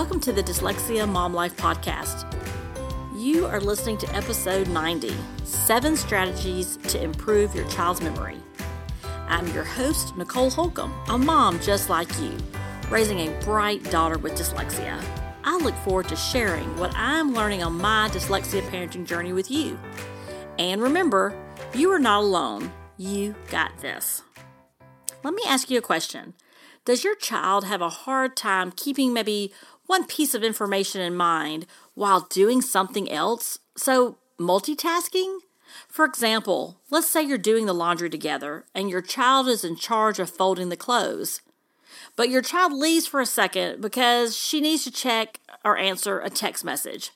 Welcome to the Dyslexia Mom Life Podcast. You are listening to episode 90 Seven Strategies to Improve Your Child's Memory. I'm your host, Nicole Holcomb, a mom just like you, raising a bright daughter with dyslexia. I look forward to sharing what I'm learning on my dyslexia parenting journey with you. And remember, you are not alone. You got this. Let me ask you a question. Does your child have a hard time keeping maybe one piece of information in mind while doing something else? So, multitasking? For example, let's say you're doing the laundry together and your child is in charge of folding the clothes. But your child leaves for a second because she needs to check or answer a text message.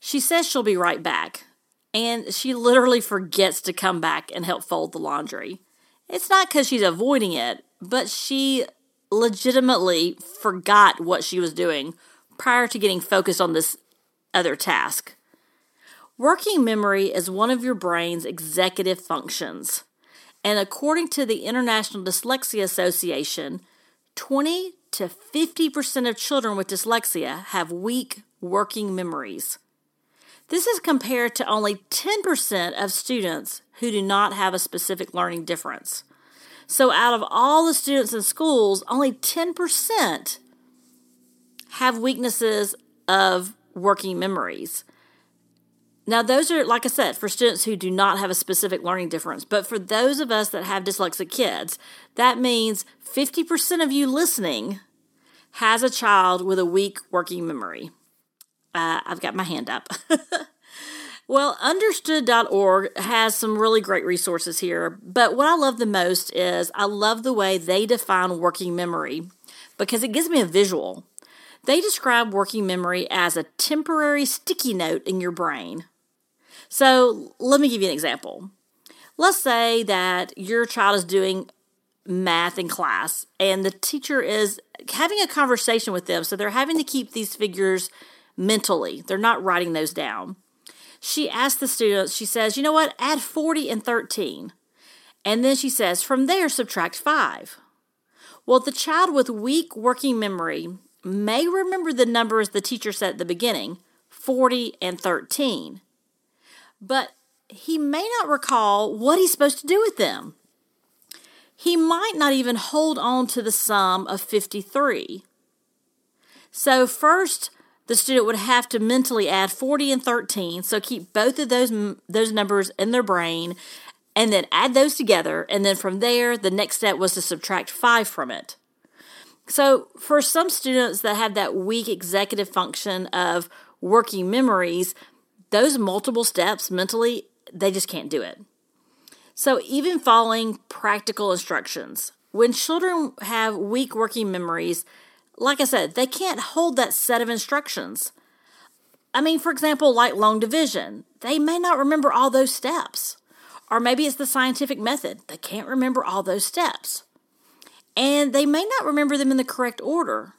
She says she'll be right back, and she literally forgets to come back and help fold the laundry. It's not because she's avoiding it, but she legitimately forgot what she was doing prior to getting focused on this other task. Working memory is one of your brain's executive functions. And according to the International Dyslexia Association, 20 to 50% of children with dyslexia have weak working memories. This is compared to only 10% of students who do not have a specific learning difference. So, out of all the students in schools, only 10% have weaknesses of working memories. Now, those are, like I said, for students who do not have a specific learning difference. But for those of us that have dyslexic kids, that means 50% of you listening has a child with a weak working memory. Uh, I've got my hand up. Well, understood.org has some really great resources here, but what I love the most is I love the way they define working memory because it gives me a visual. They describe working memory as a temporary sticky note in your brain. So, let me give you an example. Let's say that your child is doing math in class and the teacher is having a conversation with them, so they're having to keep these figures mentally. They're not writing those down she asks the students, she says, you know what, add 40 and 13. And then she says, from there, subtract 5. Well, the child with weak working memory may remember the numbers the teacher said at the beginning 40 and 13, but he may not recall what he's supposed to do with them. He might not even hold on to the sum of 53. So, first, the student would have to mentally add 40 and 13 so keep both of those those numbers in their brain and then add those together and then from there the next step was to subtract 5 from it. So for some students that have that weak executive function of working memories those multiple steps mentally they just can't do it. So even following practical instructions when children have weak working memories like I said, they can't hold that set of instructions. I mean, for example, like long division, they may not remember all those steps. Or maybe it's the scientific method, they can't remember all those steps. And they may not remember them in the correct order.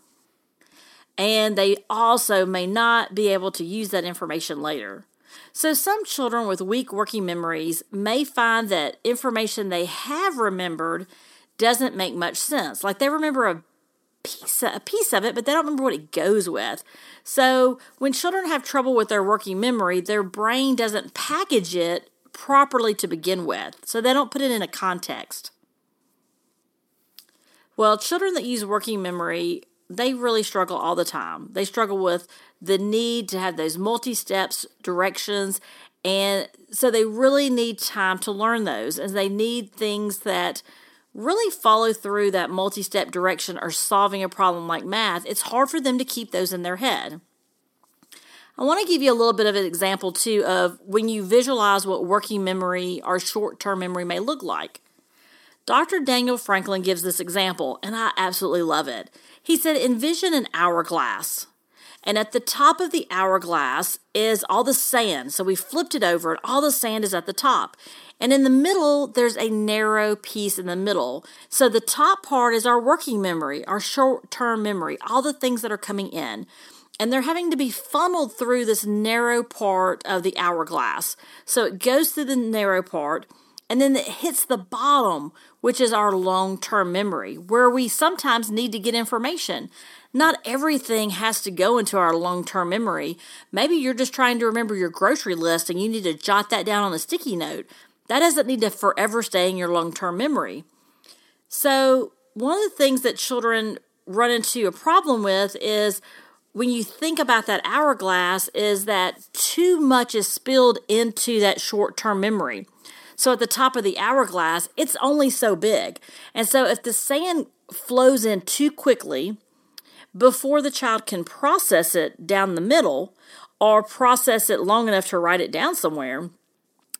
And they also may not be able to use that information later. So, some children with weak working memories may find that information they have remembered doesn't make much sense. Like they remember a piece a piece of it, but they don't remember what it goes with. So when children have trouble with their working memory, their brain doesn't package it properly to begin with. So they don't put it in a context. Well, children that use working memory, they really struggle all the time. They struggle with the need to have those multi steps, directions, and so they really need time to learn those. And they need things that really follow through that multi step direction or solving a problem like math, it's hard for them to keep those in their head. I want to give you a little bit of an example too of when you visualize what working memory or short term memory may look like. Dr. Daniel Franklin gives this example, and I absolutely love it. He said, Envision an hourglass. And at the top of the hourglass is all the sand. So we flipped it over, and all the sand is at the top. And in the middle, there's a narrow piece in the middle. So the top part is our working memory, our short term memory, all the things that are coming in. And they're having to be funneled through this narrow part of the hourglass. So it goes through the narrow part and then it hits the bottom, which is our long term memory, where we sometimes need to get information. Not everything has to go into our long term memory. Maybe you're just trying to remember your grocery list and you need to jot that down on a sticky note. That doesn't need to forever stay in your long term memory. So, one of the things that children run into a problem with is when you think about that hourglass is that too much is spilled into that short-term memory. So at the top of the hourglass, it's only so big. And so if the sand flows in too quickly before the child can process it down the middle or process it long enough to write it down somewhere,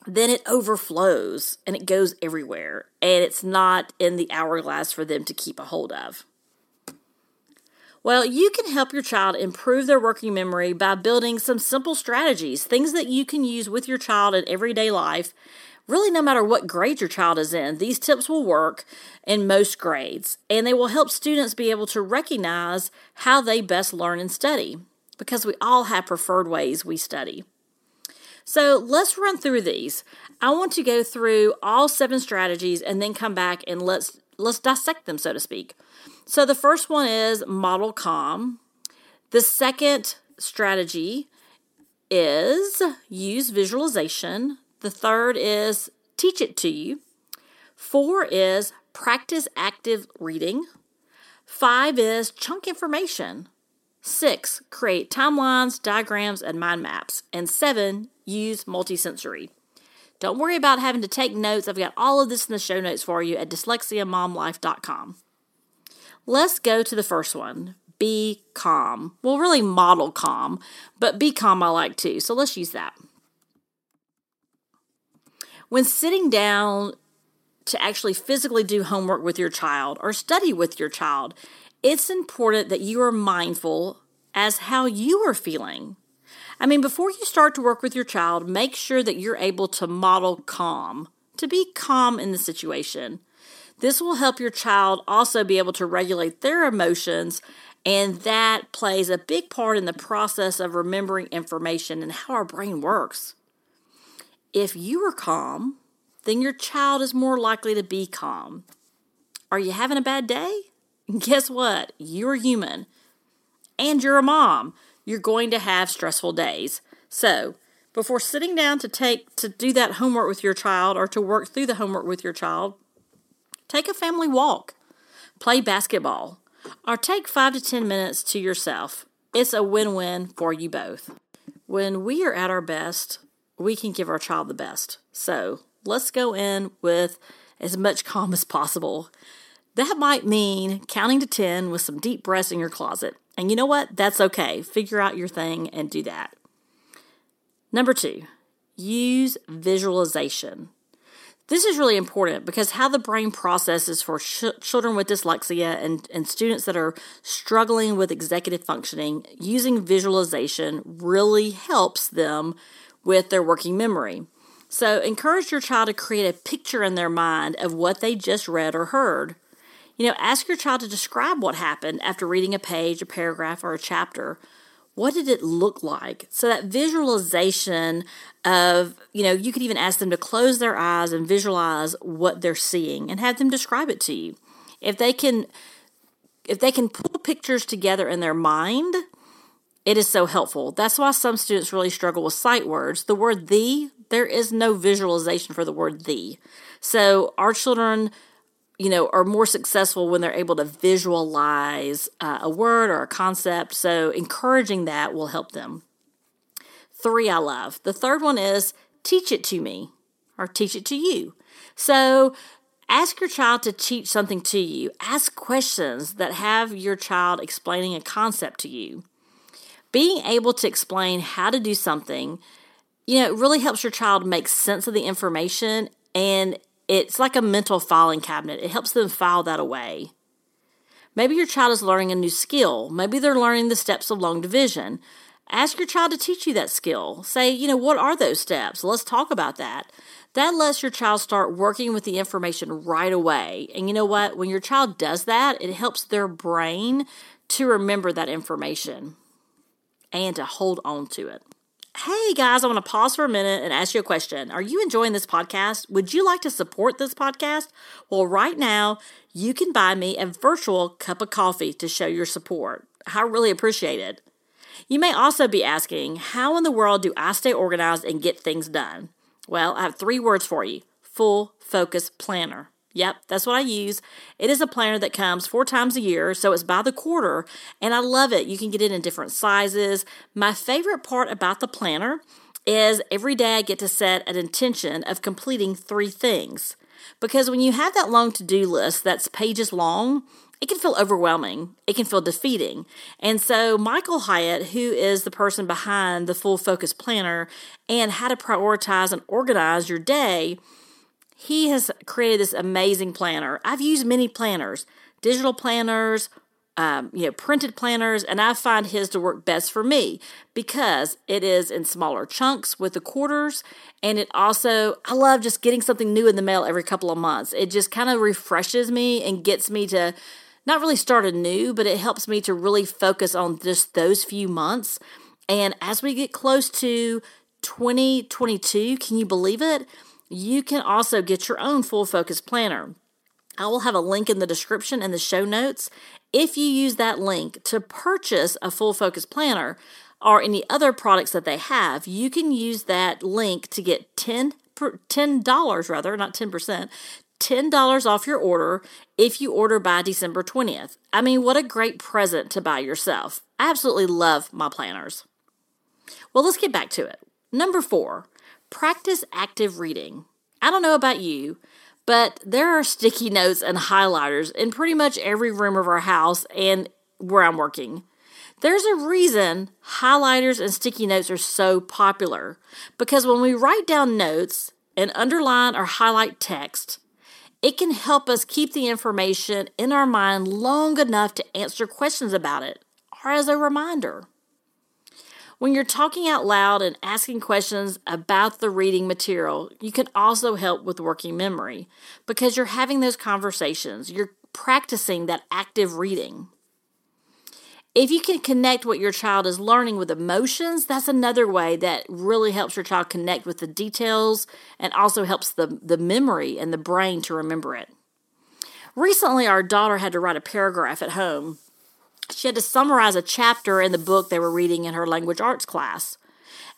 then it overflows and it goes everywhere and it's not in the hourglass for them to keep a hold of. Well, you can help your child improve their working memory by building some simple strategies, things that you can use with your child in everyday life. Really, no matter what grade your child is in, these tips will work in most grades, and they will help students be able to recognize how they best learn and study because we all have preferred ways we study. So let's run through these. I want to go through all seven strategies and then come back and let's let's dissect them, so to speak. So the first one is model calm. The second strategy is use visualization. The third is teach it to you. Four is practice active reading. Five is chunk information. Six, create timelines, diagrams, and mind maps. And seven, use multisensory. Don't worry about having to take notes. I've got all of this in the show notes for you at dyslexiamomlife.com. Let's go to the first one. Be calm. Well, really model calm, but be calm I like too. So let's use that. When sitting down to actually physically do homework with your child or study with your child, it's important that you are mindful as how you are feeling. I mean, before you start to work with your child, make sure that you're able to model calm, to be calm in the situation. This will help your child also be able to regulate their emotions, and that plays a big part in the process of remembering information and how our brain works. If you are calm, then your child is more likely to be calm. Are you having a bad day? Guess what? You're human and you're a mom. You're going to have stressful days. So, before sitting down to take to do that homework with your child or to work through the homework with your child, Take a family walk, play basketball, or take five to 10 minutes to yourself. It's a win win for you both. When we are at our best, we can give our child the best. So let's go in with as much calm as possible. That might mean counting to 10 with some deep breaths in your closet. And you know what? That's okay. Figure out your thing and do that. Number two, use visualization. This is really important because how the brain processes for children with dyslexia and, and students that are struggling with executive functioning, using visualization really helps them with their working memory. So, encourage your child to create a picture in their mind of what they just read or heard. You know, ask your child to describe what happened after reading a page, a paragraph, or a chapter what did it look like? So that visualization of, you know, you could even ask them to close their eyes and visualize what they're seeing and have them describe it to you. If they can if they can pull pictures together in their mind, it is so helpful. That's why some students really struggle with sight words. The word the, there is no visualization for the word the. So our children you know, are more successful when they're able to visualize uh, a word or a concept. So, encouraging that will help them. Three, I love. The third one is teach it to me or teach it to you. So, ask your child to teach something to you. Ask questions that have your child explaining a concept to you. Being able to explain how to do something, you know, it really helps your child make sense of the information and it's like a mental filing cabinet. It helps them file that away. Maybe your child is learning a new skill. Maybe they're learning the steps of long division. Ask your child to teach you that skill. Say, you know, what are those steps? Let's talk about that. That lets your child start working with the information right away. And you know what? When your child does that, it helps their brain to remember that information and to hold on to it. Hey guys, I want to pause for a minute and ask you a question. Are you enjoying this podcast? Would you like to support this podcast? Well, right now, you can buy me a virtual cup of coffee to show your support. I really appreciate it. You may also be asking, how in the world do I stay organized and get things done? Well, I have three words for you full focus planner. Yep, that's what I use. It is a planner that comes four times a year, so it's by the quarter, and I love it. You can get it in different sizes. My favorite part about the planner is every day I get to set an intention of completing three things. Because when you have that long to do list that's pages long, it can feel overwhelming. It can feel defeating. And so, Michael Hyatt, who is the person behind the Full Focus Planner and how to prioritize and organize your day, he has created this amazing planner. I've used many planners, digital planners, um, you know, printed planners, and I find his to work best for me because it is in smaller chunks with the quarters, and it also I love just getting something new in the mail every couple of months. It just kind of refreshes me and gets me to not really start anew, but it helps me to really focus on just those few months. And as we get close to 2022, can you believe it? You can also get your own full focus planner. I will have a link in the description and the show notes. If you use that link to purchase a full focus planner or any other products that they have, you can use that link to get 10 $10 rather, not 10%, $10 off your order if you order by December 20th. I mean, what a great present to buy yourself. I absolutely love my planners. Well, let's get back to it. Number four, practice active reading. I don't know about you, but there are sticky notes and highlighters in pretty much every room of our house and where I'm working. There's a reason highlighters and sticky notes are so popular because when we write down notes and underline or highlight text, it can help us keep the information in our mind long enough to answer questions about it or as a reminder. When you're talking out loud and asking questions about the reading material, you can also help with working memory because you're having those conversations. You're practicing that active reading. If you can connect what your child is learning with emotions, that's another way that really helps your child connect with the details and also helps the, the memory and the brain to remember it. Recently, our daughter had to write a paragraph at home. She had to summarize a chapter in the book they were reading in her language arts class.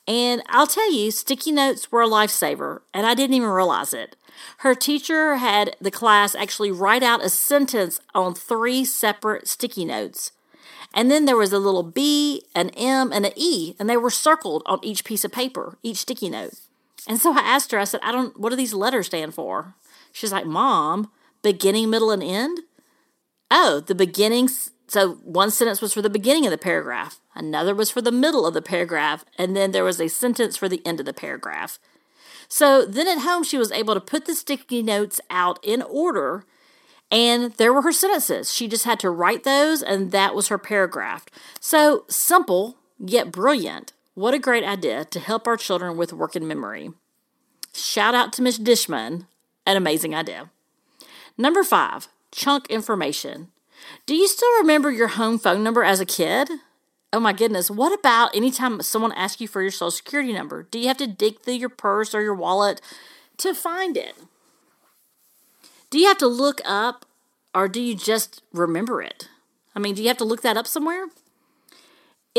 And I'll tell you, sticky notes were a lifesaver, and I didn't even realize it. Her teacher had the class actually write out a sentence on three separate sticky notes and then there was a little B, an M, and an E, and they were circled on each piece of paper, each sticky note. And so I asked her, I said, I don't, what do these letters stand for? She's like, Mom, beginning, middle, and end? Oh, the beginning. So one sentence was for the beginning of the paragraph, another was for the middle of the paragraph, and then there was a sentence for the end of the paragraph. So then at home, she was able to put the sticky notes out in order and there were her sentences. She just had to write those, and that was her paragraph. So simple, yet brilliant. What a great idea to help our children with working memory. Shout out to Miss Dishman, an amazing idea. Number five, chunk information. Do you still remember your home phone number as a kid? Oh my goodness, what about anytime someone asks you for your social security number? Do you have to dig through your purse or your wallet to find it? Do you have to look up or do you just remember it? I mean, do you have to look that up somewhere?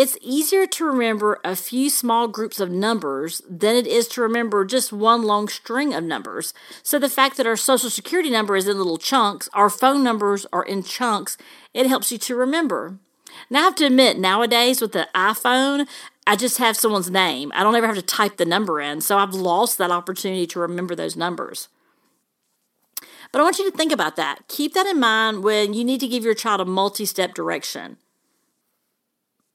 It's easier to remember a few small groups of numbers than it is to remember just one long string of numbers. So the fact that our social security number is in little chunks, our phone numbers are in chunks, it helps you to remember. Now I have to admit, nowadays with the iPhone, I just have someone's name. I don't ever have to type the number in, so I've lost that opportunity to remember those numbers. But I want you to think about that. Keep that in mind when you need to give your child a multi step direction.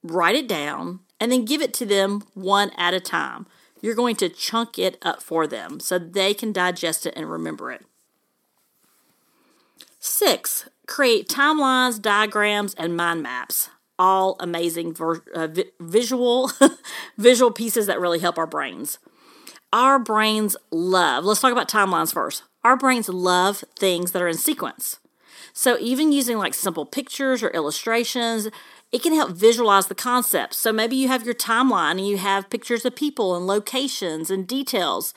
Write it down and then give it to them one at a time. You're going to chunk it up for them so they can digest it and remember it. Six, create timelines, diagrams, and mind maps. All amazing ver- uh, vi- visual visual pieces that really help our brains. Our brains love. Let's talk about timelines first. Our brains love things that are in sequence. So even using like simple pictures or illustrations, it can help visualize the concepts. So maybe you have your timeline and you have pictures of people and locations and details.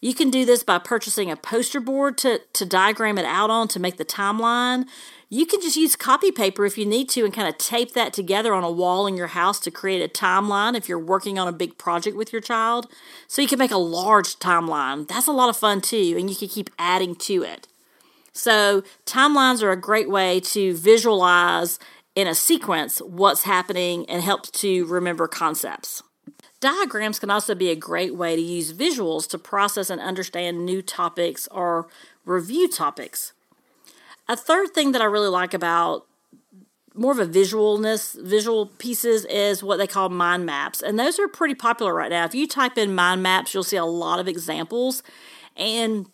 You can do this by purchasing a poster board to, to diagram it out on to make the timeline. You can just use copy paper if you need to and kind of tape that together on a wall in your house to create a timeline if you're working on a big project with your child. So you can make a large timeline. That's a lot of fun too, and you can keep adding to it. So, timelines are a great way to visualize in a sequence what's happening and helps to remember concepts. Diagrams can also be a great way to use visuals to process and understand new topics or review topics. A third thing that I really like about more of a visualness, visual pieces is what they call mind maps. And those are pretty popular right now. If you type in mind maps, you'll see a lot of examples. And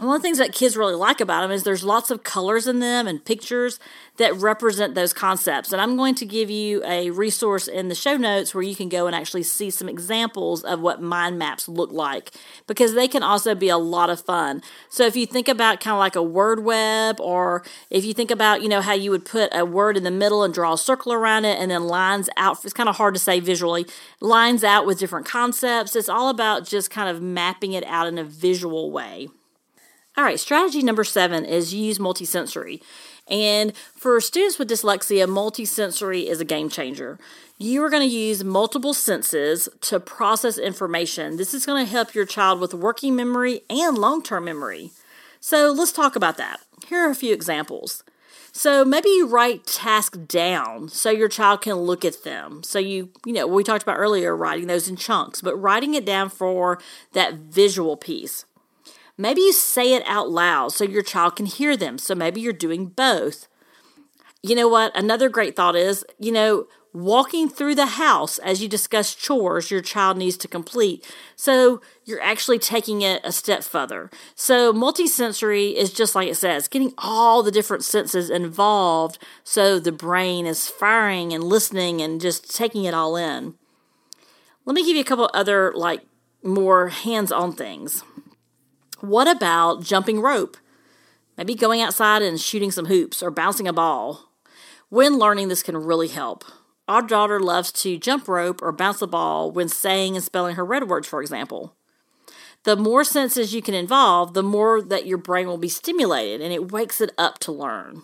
one of the things that kids really like about them is there's lots of colors in them and pictures that represent those concepts. And I'm going to give you a resource in the show notes where you can go and actually see some examples of what mind maps look like because they can also be a lot of fun. So if you think about kind of like a word web or if you think about, you know, how you would put a word in the middle and draw a circle around it and then lines out, it's kind of hard to say visually, lines out with different concepts. It's all about just kind of mapping it out in a visual way. All right, strategy number seven is use multisensory. And for students with dyslexia, multisensory is a game changer. You are going to use multiple senses to process information. This is going to help your child with working memory and long term memory. So let's talk about that. Here are a few examples. So maybe you write tasks down so your child can look at them. So you, you know, we talked about earlier writing those in chunks, but writing it down for that visual piece. Maybe you say it out loud so your child can hear them. So maybe you're doing both. You know what? Another great thought is, you know, walking through the house as you discuss chores your child needs to complete. So you're actually taking it a step further. So multisensory is just like it says, getting all the different senses involved so the brain is firing and listening and just taking it all in. Let me give you a couple other like more hands-on things. What about jumping rope? Maybe going outside and shooting some hoops or bouncing a ball. When learning, this can really help. Our daughter loves to jump rope or bounce the ball when saying and spelling her red words, for example. The more senses you can involve, the more that your brain will be stimulated and it wakes it up to learn.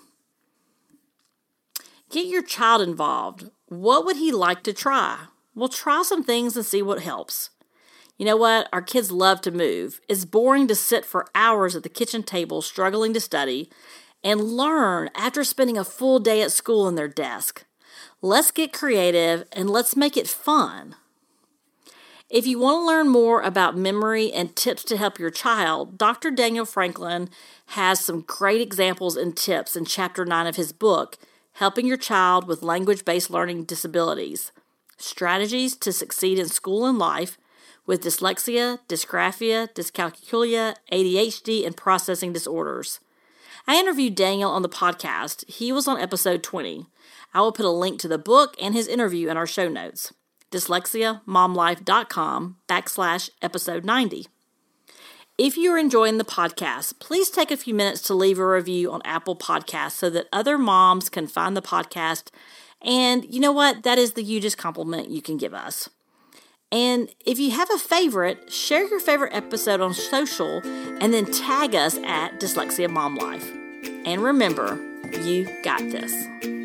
Get your child involved. What would he like to try? Well, try some things and see what helps. You know what? Our kids love to move. It's boring to sit for hours at the kitchen table struggling to study and learn after spending a full day at school in their desk. Let's get creative and let's make it fun. If you want to learn more about memory and tips to help your child, Dr. Daniel Franklin has some great examples and tips in chapter 9 of his book, Helping Your Child with Language Based Learning Disabilities Strategies to Succeed in School and Life with dyslexia, dysgraphia, dyscalculia, ADHD, and processing disorders. I interviewed Daniel on the podcast. He was on episode 20. I will put a link to the book and his interview in our show notes. dyslexiamomlife.com backslash episode 90. If you are enjoying the podcast, please take a few minutes to leave a review on Apple Podcasts so that other moms can find the podcast. And you know what? That is the hugest compliment you can give us. And if you have a favorite, share your favorite episode on social and then tag us at Dyslexia Mom Life. And remember, you got this.